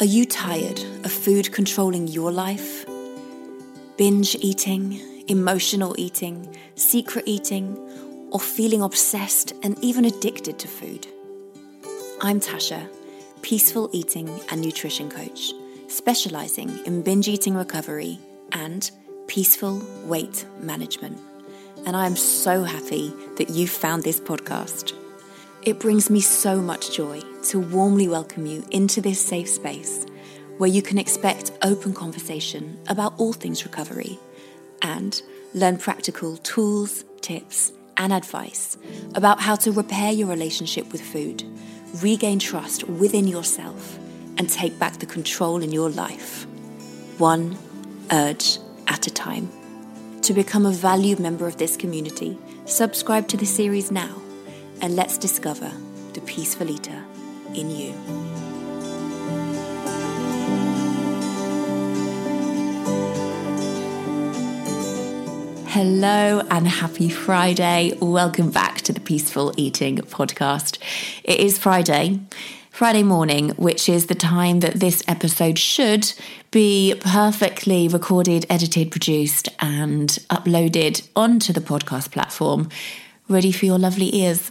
Are you tired of food controlling your life? Binge eating, emotional eating, secret eating, or feeling obsessed and even addicted to food? I'm Tasha, peaceful eating and nutrition coach, specializing in binge eating recovery and peaceful weight management. And I am so happy that you found this podcast. It brings me so much joy to warmly welcome you into this safe space where you can expect open conversation about all things recovery and learn practical tools, tips, and advice about how to repair your relationship with food, regain trust within yourself, and take back the control in your life. One urge at a time. To become a valued member of this community, subscribe to the series now and let's discover the peaceful eater in you. Hello and happy Friday. Welcome back to the Peaceful Eating Podcast. It is Friday, Friday morning, which is the time that this episode should be perfectly recorded, edited, produced, and uploaded onto the podcast platform, ready for your lovely ears.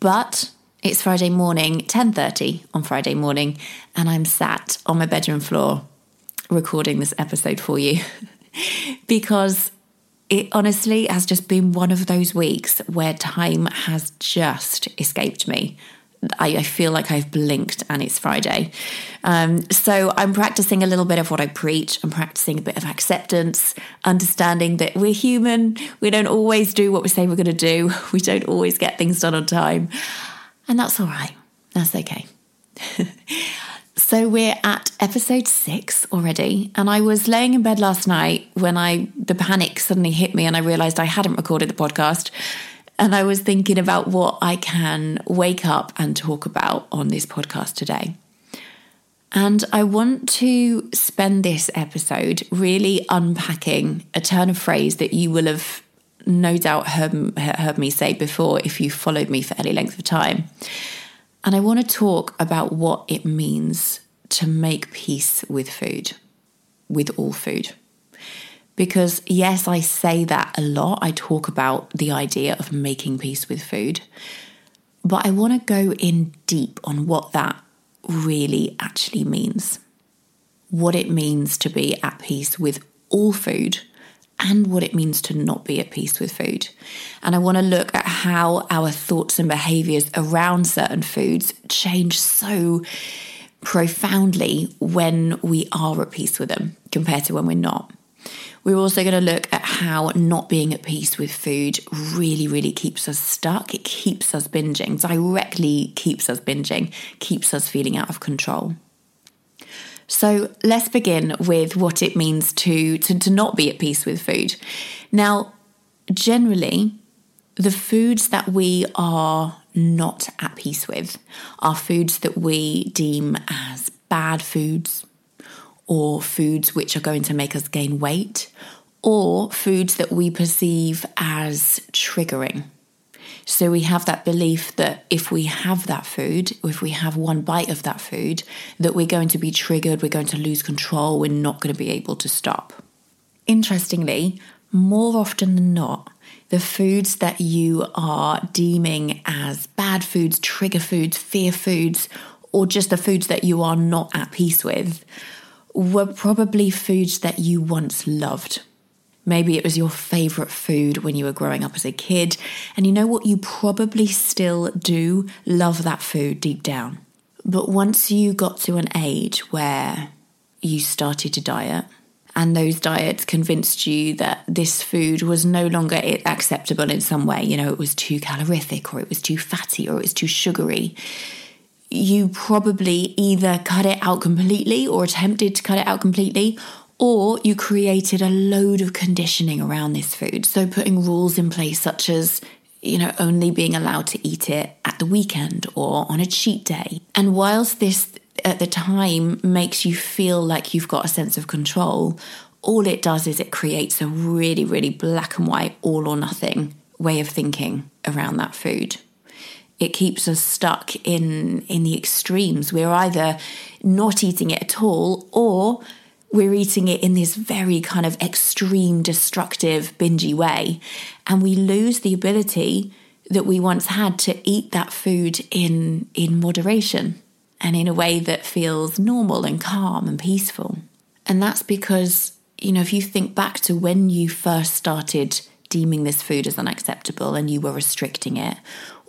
But it's Friday morning, 10:30 on Friday morning, and I'm sat on my bedroom floor recording this episode for you because it honestly has just been one of those weeks where time has just escaped me. I, I feel like I've blinked and it's Friday. Um, so I'm practicing a little bit of what I preach. I'm practicing a bit of acceptance, understanding that we're human. We don't always do what we say we're going to do. We don't always get things done on time. And that's all right. That's okay. so we're at episode six already. And I was laying in bed last night when I the panic suddenly hit me and I realized I hadn't recorded the podcast. And I was thinking about what I can wake up and talk about on this podcast today. And I want to spend this episode really unpacking a turn of phrase that you will have no doubt heard, heard me say before if you followed me for any length of time. And I want to talk about what it means to make peace with food, with all food. Because, yes, I say that a lot. I talk about the idea of making peace with food. But I want to go in deep on what that really actually means. What it means to be at peace with all food and what it means to not be at peace with food. And I want to look at how our thoughts and behaviors around certain foods change so profoundly when we are at peace with them compared to when we're not. We're also going to look at how not being at peace with food really, really keeps us stuck. It keeps us binging, directly keeps us binging, keeps us feeling out of control. So let's begin with what it means to, to, to not be at peace with food. Now, generally, the foods that we are not at peace with are foods that we deem as bad foods, or foods which are going to make us gain weight, or foods that we perceive as triggering. So we have that belief that if we have that food, if we have one bite of that food, that we're going to be triggered, we're going to lose control, we're not going to be able to stop. Interestingly, more often than not, the foods that you are deeming as bad foods, trigger foods, fear foods, or just the foods that you are not at peace with were probably foods that you once loved. Maybe it was your favorite food when you were growing up as a kid, and you know what? You probably still do love that food deep down. But once you got to an age where you started to diet, and those diets convinced you that this food was no longer acceptable in some way, you know, it was too calorific, or it was too fatty, or it was too sugary you probably either cut it out completely or attempted to cut it out completely, or you created a load of conditioning around this food. So, putting rules in place, such as you know, only being allowed to eat it at the weekend or on a cheat day. And whilst this at the time makes you feel like you've got a sense of control, all it does is it creates a really, really black and white, all or nothing way of thinking around that food It keeps us stuck in in the extremes. We're either not eating it at all or we're eating it in this very kind of extreme, destructive, bingy way. And we lose the ability that we once had to eat that food in, in moderation and in a way that feels normal and calm and peaceful. And that's because, you know, if you think back to when you first started deeming this food as unacceptable and you were restricting it,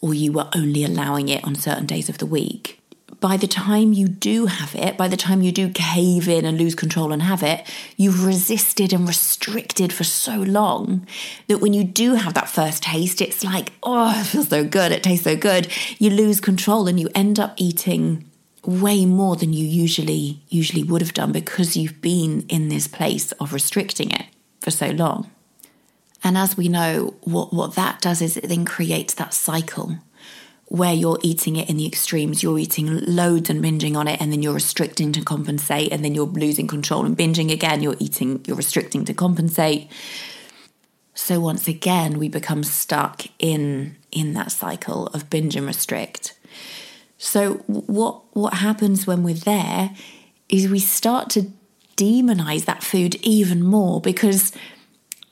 or you were only allowing it on certain days of the week, by the time you do have it, by the time you do cave in and lose control and have it, you've resisted and restricted for so long that when you do have that first taste, it's like, oh, it feels so good, it tastes so good. You lose control and you end up eating way more than you usually usually would have done because you've been in this place of restricting it for so long. And as we know, what, what that does is it then creates that cycle where you're eating it in the extremes. You're eating loads and binging on it, and then you're restricting to compensate, and then you're losing control and binging again. You're eating, you're restricting to compensate. So once again, we become stuck in in that cycle of binge and restrict. So what what happens when we're there is we start to demonize that food even more because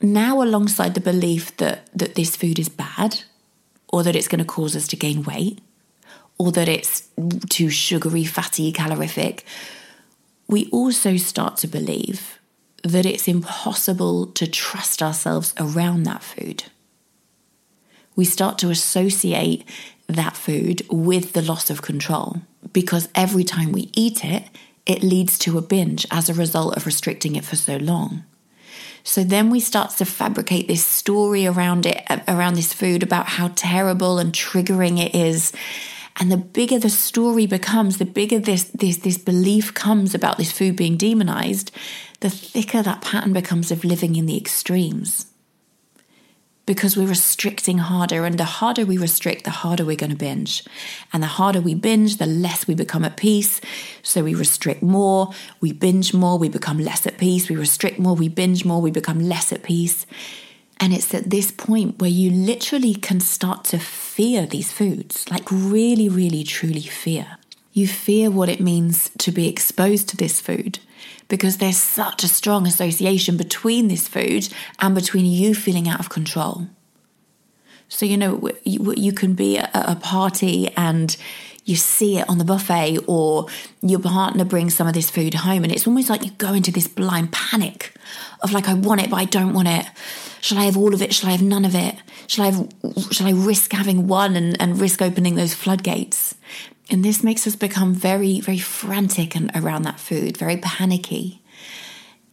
now alongside the belief that that this food is bad or that it's going to cause us to gain weight, or that it's too sugary, fatty, calorific, we also start to believe that it's impossible to trust ourselves around that food. We start to associate that food with the loss of control because every time we eat it, it leads to a binge as a result of restricting it for so long. So then we start to fabricate this story around it, around this food about how terrible and triggering it is. And the bigger the story becomes, the bigger this, this, this belief comes about this food being demonized, the thicker that pattern becomes of living in the extremes because we're restricting harder. And the harder we restrict, the harder we're going to binge. And the harder we binge, the less we become at peace. So we restrict more, we binge more, we become less at peace. We restrict more, we binge more, we become less at peace. And it's at this point where you literally can start to fear these foods, like really, really, truly fear. You fear what it means to be exposed to this food because there's such a strong association between this food and between you feeling out of control. So, you know, you, can be at a party and you see it on the buffet, or your partner brings some of this food home, and it's almost like you go into this blind panic of like, I want it, but I don't want it. Shall I have all of it? Shall I have none of it? Shall I have, shall I risk having one and, and risk opening those floodgates? And this makes us become very, very frantic and around that food, very panicky,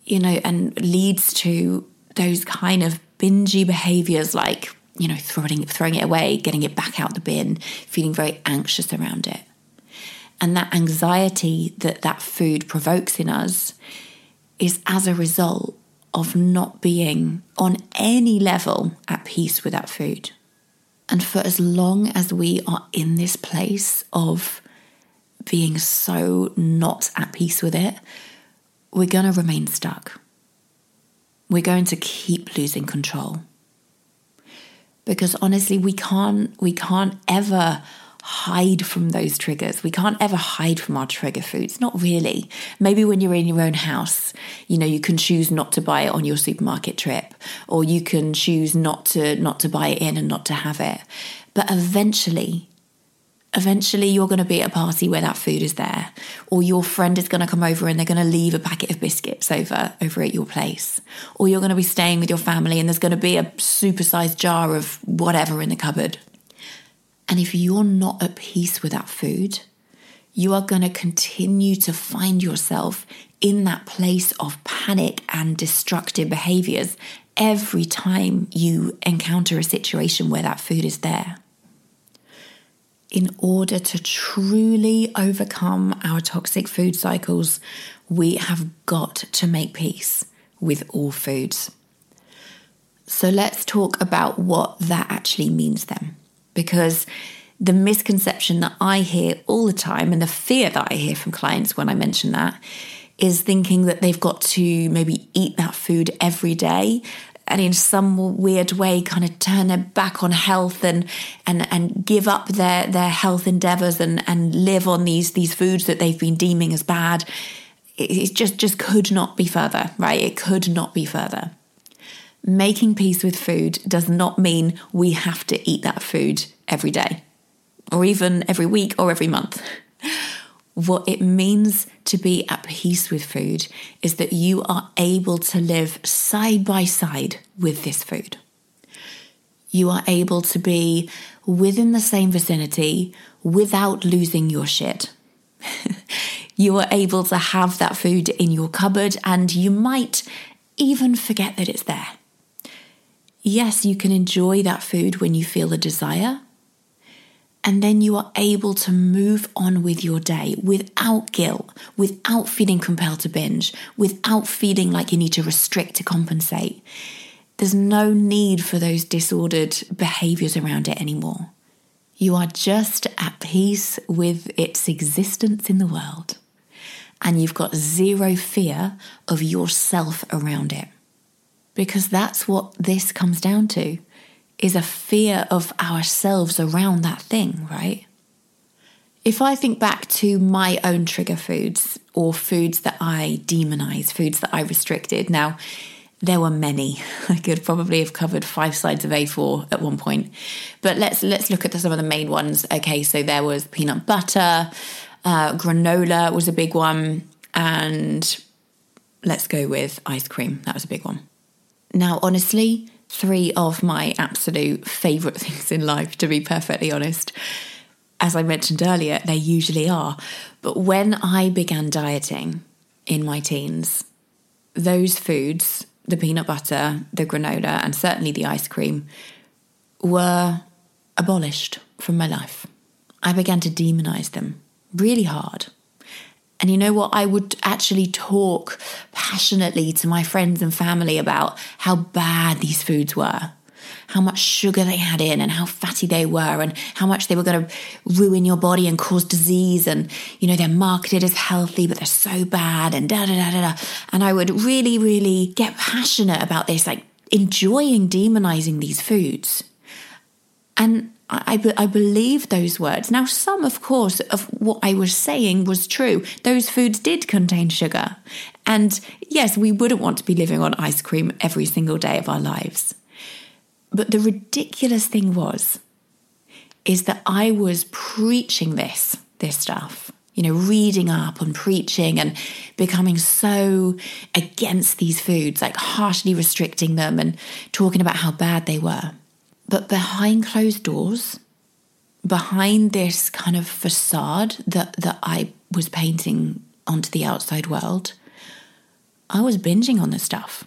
you know, and leads to those kind of bingy behaviors like, you know, throwing, throwing it away, getting it back out the bin, feeling very anxious around it. And that anxiety that that food provokes in us is as a result of not being on any level at peace with that food. And for as long as we are in this place of being so not at peace with it, we're going to remain stuck. We're going to keep losing control. Because honestly, we can't we can't ever hide from those triggers. We can't ever hide from our trigger foods. Not really. Maybe when you're in your own house, you know, you can choose not to buy it on your supermarket trip or you can choose not to not to buy it in and not to have it. But eventually eventually you're going to be at a party where that food is there or your friend is going to come over and they're going to leave a packet of biscuits over over at your place or you're going to be staying with your family and there's going to be a supersized jar of whatever in the cupboard and if you're not at peace with that food, you are going to continue to find yourself in that place of panic and destructive behaviors every time you encounter a situation where that food is there. In order to truly overcome our toxic food cycles, we have got to make peace with all foods. So let's talk about what that actually means then because the misconception that I hear all the time and the fear that I hear from clients when I mention that is thinking that they've got to maybe eat that food every day and in some weird way kind of turn their back on health and and and give up their their health endeavors and and live on these these foods that they've been deeming as bad. It just just could not be further right? It could not be further making peace with food does not mean we have to eat that food every day or even every week or every month what it means to be at peace with food is that you are able to live side by side with this food. You are able to be within the same vicinity without losing your shit. you are able to have that food in your cupboard and you might even forget that it's there. Yes, you can enjoy that food when you feel the desire, and then you are able to move on with your day without guilt, without feeling compelled to binge, without feeling like you need to restrict to compensate. There's no need for those disordered behaviors around it anymore. You are just at peace with its existence in the world. And you've got zero fear of yourself around it. Because that's what this comes down to is a fear of ourselves around that thing, right? If I think back to my own trigger foods or foods that I demonized, foods that I restricted, now there were many. I could probably have covered five sides of A4 at one point. But let's let's look at some of the main ones. Okay, so there was peanut butter, uh, granola was a big one, and let's go with ice cream. That was a big one. Now, honestly, three of my absolute favourite things in life, to be perfectly honest. As I mentioned earlier, they usually are. But when I began dieting in my teens, those foods, the peanut butter, the granola, and certainly the ice cream, were abolished from my life. I began to demonize them really hard. And you know what? I would actually talk passionately to my friends and family about how bad these foods were, how much sugar they had in, and how fatty they were, and how much they were going to ruin your body and cause disease. And, you know, they're marketed as healthy, but they're so bad, and da da da da da. And I would really, really get passionate about this, like enjoying demonizing these foods. And I, I, believe those words. Now, some, of course, of what I was saying was true. Those foods did contain sugar. And yes, we wouldn't want to be living on ice cream every single day of our lives. But the ridiculous thing was, is that I was preaching this, this stuff, you know, reading up and preaching and becoming so against these foods, like harshly restricting them and talking about how bad they were. But behind closed doors, behind this kind of facade that, that I was painting onto the outside world, I was binging on this stuff.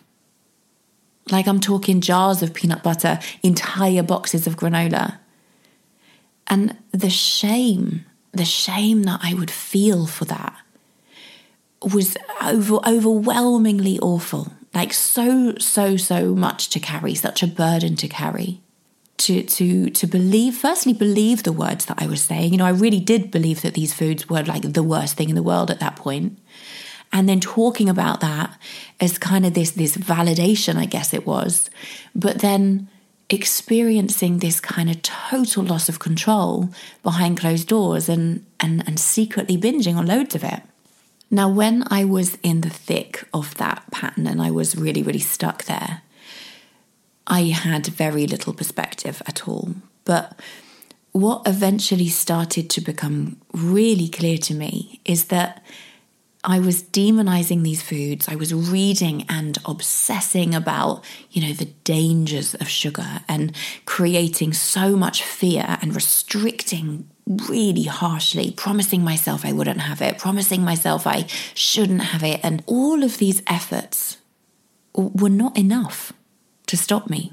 Like I'm talking jars of peanut butter, entire boxes of granola. And the shame, the shame that I would feel for that was over, overwhelmingly awful. Like so, so, so much to carry, such a burden to carry to to to believe firstly believe the words that I was saying. You know, I really did believe that these foods were like the worst thing in the world at that point. And then talking about that as kind of this this validation, I guess it was. But then experiencing this kind of total loss of control behind closed doors and and and secretly binging on loads of it. Now when I was in the thick of that pattern and I was really really stuck there, I had very little perspective at all. But what eventually started to become really clear to me is that I was demonizing these foods. I was reading and obsessing about, you know, the dangers of sugar and creating so much fear and restricting really harshly, promising myself I wouldn't have it, promising myself I shouldn't have it. And all of these efforts were not enough to stop me.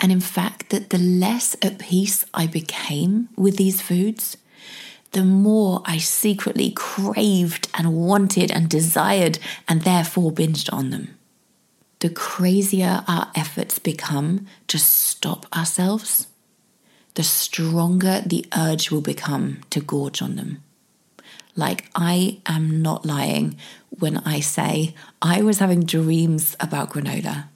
And in fact, that the less at peace I became with these foods, the more I secretly craved and wanted and desired and therefore binged on them. The crazier our efforts become to stop ourselves, the stronger the urge will become to gorge on them. Like, I am not lying when I say I was having dreams about granola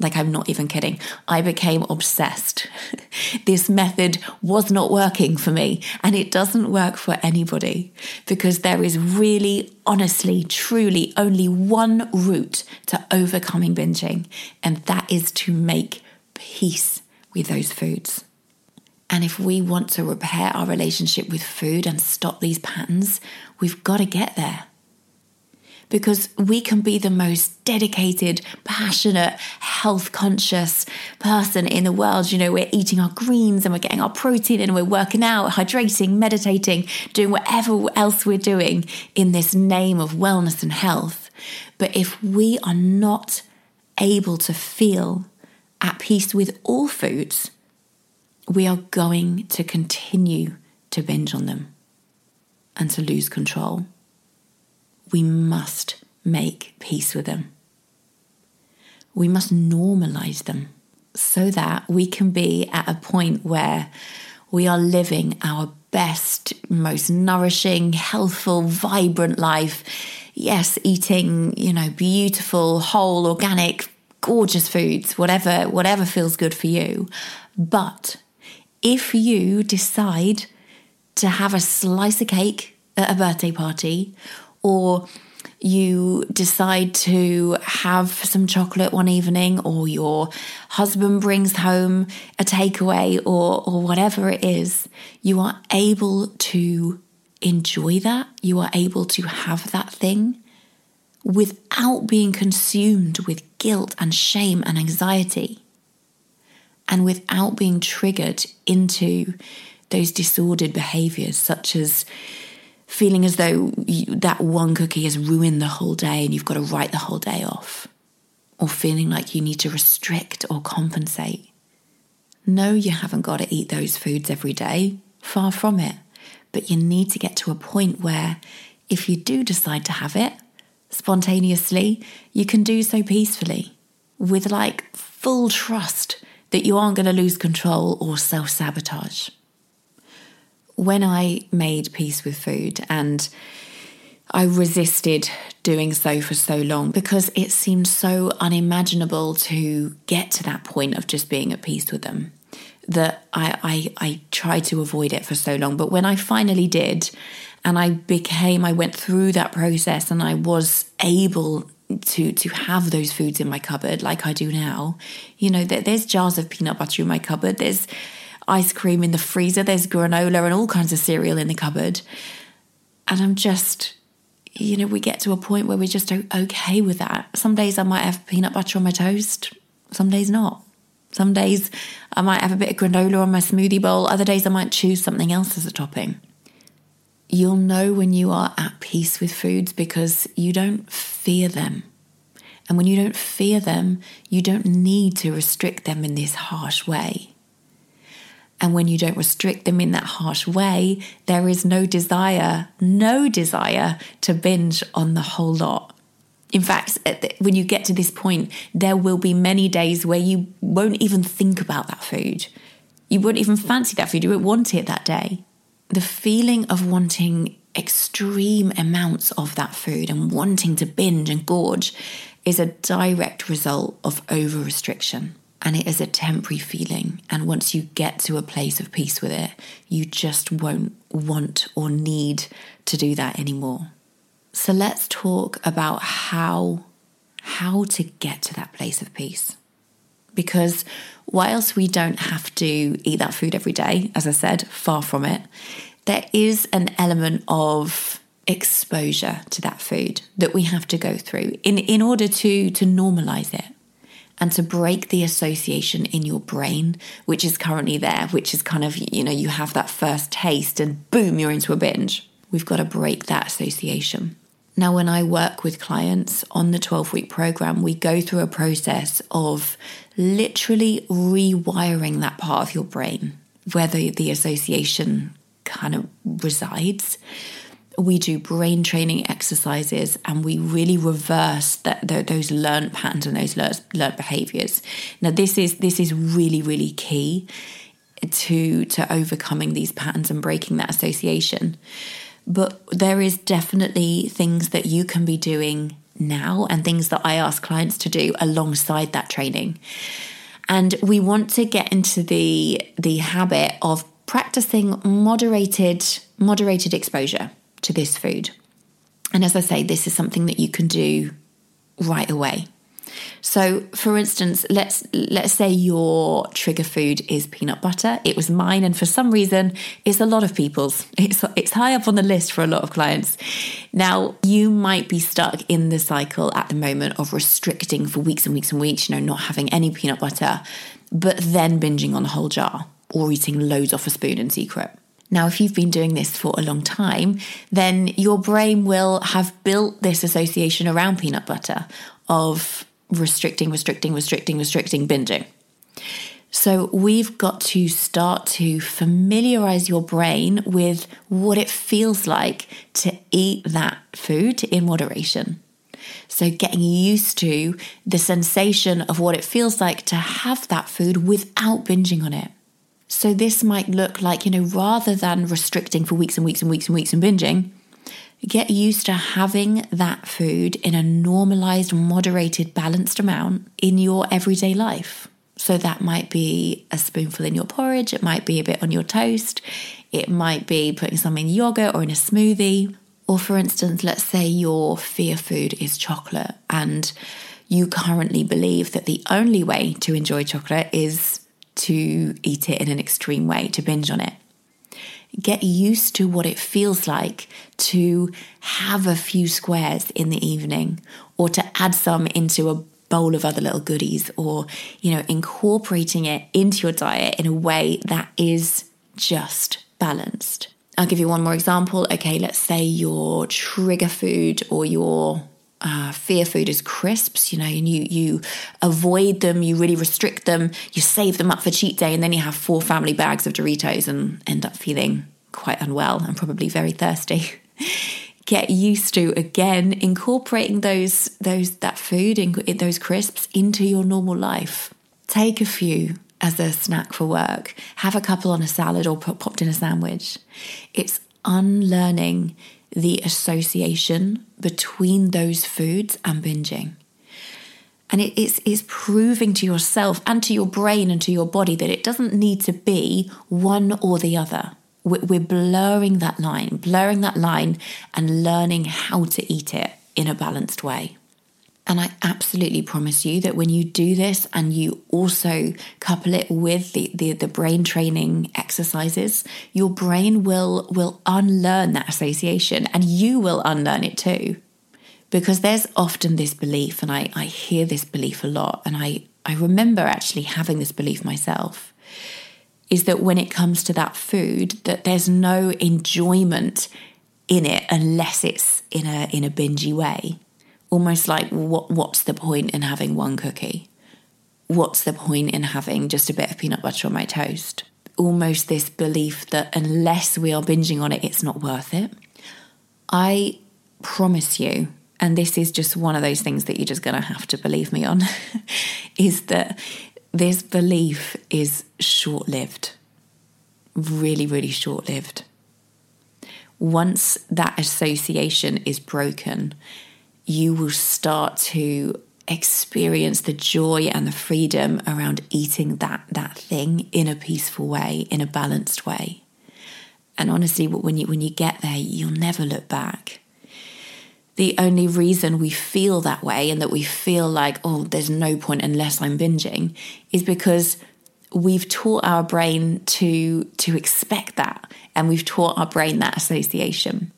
Like, I'm not even kidding. I became obsessed. this method was not working for me, and it doesn't work for anybody because there is really, honestly, truly only one route to overcoming binging, and that is to make peace with those foods. And if we want to repair our relationship with food and stop these patterns, we've got to get there because we can be the most dedicated, passionate, health conscious person in the world. You know, we're eating our greens and we're getting our protein and we're working out, hydrating, meditating, doing whatever else we're doing in this name of wellness and health. But if we are not able to feel at peace with all foods, we are going to continue to binge on them and to lose control we must make peace with them. We must normalize them so that we can be at a point where we are living our best, most nourishing, healthful, vibrant life. Yes, eating, you know, beautiful, whole, organic, gorgeous foods, whatever whatever feels good for you. But if you decide to have a slice of cake at a birthday party or you decide to have some chocolate one evening, or your husband brings home a takeaway, or, or whatever it is, you are able to enjoy that. You are able to have that thing without being consumed with guilt and shame and anxiety, and without being triggered into those disordered behaviors, such as feeling as though you, that one cookie has ruined the whole day and you've got to write the whole day off, or feeling like you need to restrict or compensate. No, you haven't got to eat those foods every day, far from it. But you need to get to a point where if you do decide to have it spontaneously, you can do so peacefully with like full trust that you aren't going to lose control or self sabotage when I made peace with food and I resisted doing so for so long because it seemed so unimaginable to get to that point of just being at peace with them that I, I, I tried to avoid it for so long. But when I finally did, and I became, I went through that process and I was able to to have those foods in my cupboard like I do now. You know, there's jars of peanut butter in my cupboard. There's ice cream in the freezer, there's granola and all kinds of cereal in the cupboard. And I'm just, you know, we get to a point where we're just okay with that. Some days I might have peanut butter on my toast, some days not. Some days I might have a bit of granola on my smoothie bowl, other days I might choose something else as a topping. You'll know when you are at peace with foods because you don't fear them. And when you don't fear them, you don't need to restrict them in this harsh way. And when you don't restrict them in that harsh way, there is no desire, no desire to binge on the whole lot. In fact, when you get to this point, there will be many days where you won't even think about that food. You won't even fancy that food. You won't want it that day. The feeling of wanting extreme amounts of that food and wanting to binge and gorge is a direct result of over restriction and it is a temporary feeling. And once you get to a place of peace with it, you just won't want or need to do that anymore. So let's talk about how how to get to that place of peace. Because whilst we don't have to eat that food every day, as I said, far from it, there is an element of exposure to that food that we have to go through in, in order to to normalize it and to break the association in your brain, which is currently there, which is kind of, you know, you have that first taste and boom, you're into a binge. We've got to break that association. Now, when I work with clients on the 12 week program, we go through a process of literally rewiring that part of your brain where the, the association kind of resides we do brain training exercises and we really reverse that, those learned patterns and those learned, behaviors. Now, this is this is really really key to to overcoming these patterns and breaking that association. But there is definitely things that you can be doing now and things that I ask clients to do alongside that training. And we want to get into the the habit of practicing moderated moderated exposure to this food. And as I say, this is something that you can do right away. So, for instance, let's let's say your trigger food is peanut butter. It was mine, and for some reason, it's a lot of people's. It's it's high up on the list for a lot of clients. Now, you might be stuck in the cycle at the moment of restricting for weeks and weeks and weeks. You know, not having any peanut butter, but then binging on a whole jar or eating loads off a spoon in secret. Now, if you've been doing this for a long time, then your brain will have built this association around peanut butter of restricting, restricting, restricting, restricting, binging. So we've got to start to familiarize your brain with what it feels like to eat that food in moderation. So getting used to the sensation of what it feels like to have that food without binging on it. So this might look like, you know, rather than restricting for weeks and weeks and weeks and weeks and binging, Get used to having that food in a normalized, moderated, balanced amount in your everyday life. So that might be a spoonful in your porridge, it might be a bit on your toast, it might be putting some in yogurt or in a smoothie. Or, for instance, let's say your fear food is chocolate and you currently believe that the only way to enjoy chocolate is to eat it in an extreme way, to binge on it. Get used to what it feels like to have a few squares in the evening or to add some into a bowl of other little goodies or you know incorporating it into your diet in a way that is just balanced. I'll give you one more example. Okay let's say your trigger food or your uh, fear food is crisps, you know, and you you avoid them, you really restrict them, you save them up for cheat day, and then you have four family bags of Doritos and end up feeling quite unwell and probably very thirsty. Get used to again incorporating those those that food and those crisps into your normal life. Take a few as a snack for work. Have a couple on a salad or popped in a sandwich. It's unlearning the association between those foods and binging. And it is, is proving to yourself and to your brain and to your body that it doesn't need to be one or the other. We're, we're blurring that line, blurring that line and learning how to eat it in a balanced way. And I absolutely promise you that when you do this and you also couple it with the, the, the, brain training exercises, your brain will, will unlearn that association and you will unlearn it too. Because there's often this belief, and I, I hear this belief a lot, and I, I remember actually having this belief myself, is that when it comes to that food, that there's no enjoyment in it unless it's in a in a bingy way almost like what what's the point in having one cookie? What's the point in having just a bit of peanut butter on my toast? Almost this belief that unless we are binging on it, it's not worth it. I promise you, and this is just one of those things that you're just going to have to believe me on, is that this belief is short lived. Really, really short lived. Once that association is broken, you will start to experience the joy and the freedom around eating that that thing in a peaceful way in a balanced way. And honestly when you when you get there you'll never look back. The only reason we feel that way and that we feel like oh there's no point unless i'm binging is because we've taught our brain to to expect that. And we've taught our brain that association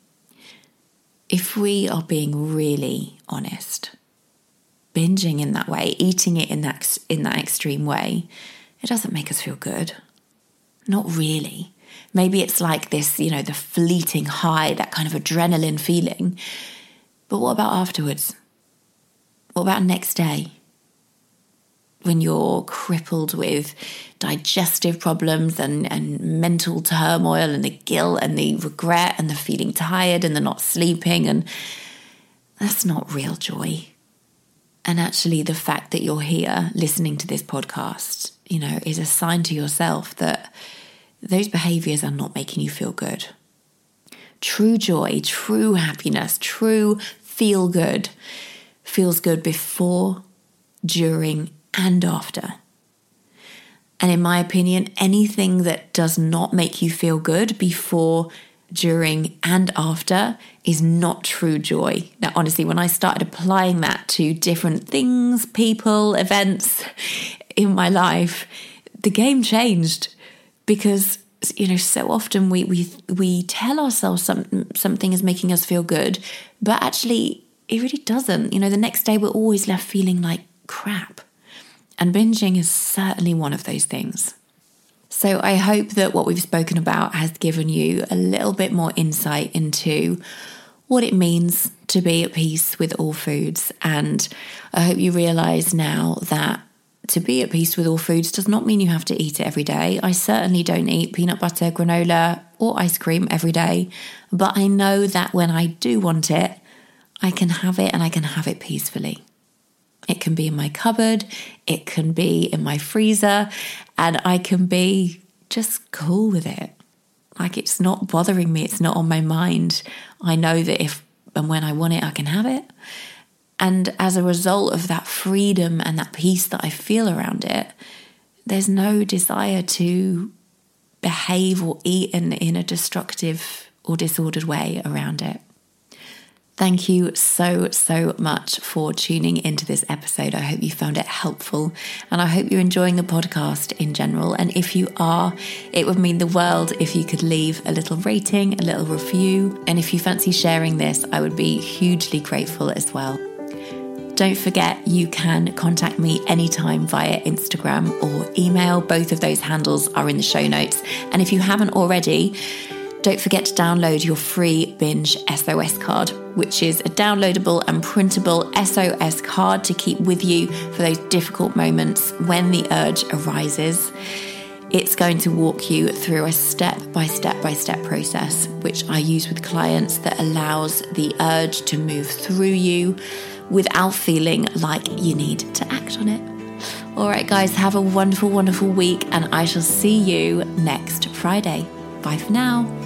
if we are being really honest, binging in that way, eating it in that in that extreme way, it doesn't make us feel good. Not really. Maybe it's like this, you know, the fleeting high, that kind of adrenaline feeling. But what about afterwards? What about next day? When you're crippled with digestive problems and, and mental turmoil and the guilt and the regret and the feeling tired and the not sleeping. And that's not real joy. And actually, the fact that you're here listening to this podcast, you know, is a sign to yourself that those behaviors are not making you feel good. True joy, true happiness, true feel good feels good before, during, and after. And in my opinion, anything that does not make you feel good before, during, and after is not true joy. Now, honestly, when I started applying that to different things, people, events in my life, the game changed because you know so often we we we tell ourselves some, something is making us feel good but actually it really doesn't you know the next day we're always left feeling like crap and binging is certainly one of those things so i hope that what we've spoken about has given you a little bit more insight into what it means to be at peace with all foods and i hope you realize now that to be at peace with all foods does not mean you have to eat it every day. I certainly don't eat peanut butter, granola, or ice cream every day, but I know that when I do want it, I can have it and I can have it peacefully. It can be in my cupboard, it can be in my freezer, and I can be just cool with it. Like it's not bothering me, it's not on my mind. I know that if and when I want it, I can have it. And as a result of that freedom and that peace that I feel around it, there's no desire to behave or eat in, in a destructive or disordered way around it. Thank you so, so much for tuning into this episode. I hope you found it helpful and I hope you're enjoying the podcast in general. And if you are, it would mean the world if you could leave a little rating, a little review. And if you fancy sharing this, I would be hugely grateful as well. Don't forget, you can contact me anytime via Instagram or email. Both of those handles are in the show notes. And if you haven't already, don't forget to download your free Binge SOS card, which is a downloadable and printable SOS card to keep with you for those difficult moments when the urge arises. It's going to walk you through a step by step by step process, which I use with clients that allows the urge to move through you without feeling like you need to act on it. All right, guys, have a wonderful, wonderful week, and I shall see you next Friday. Bye for now.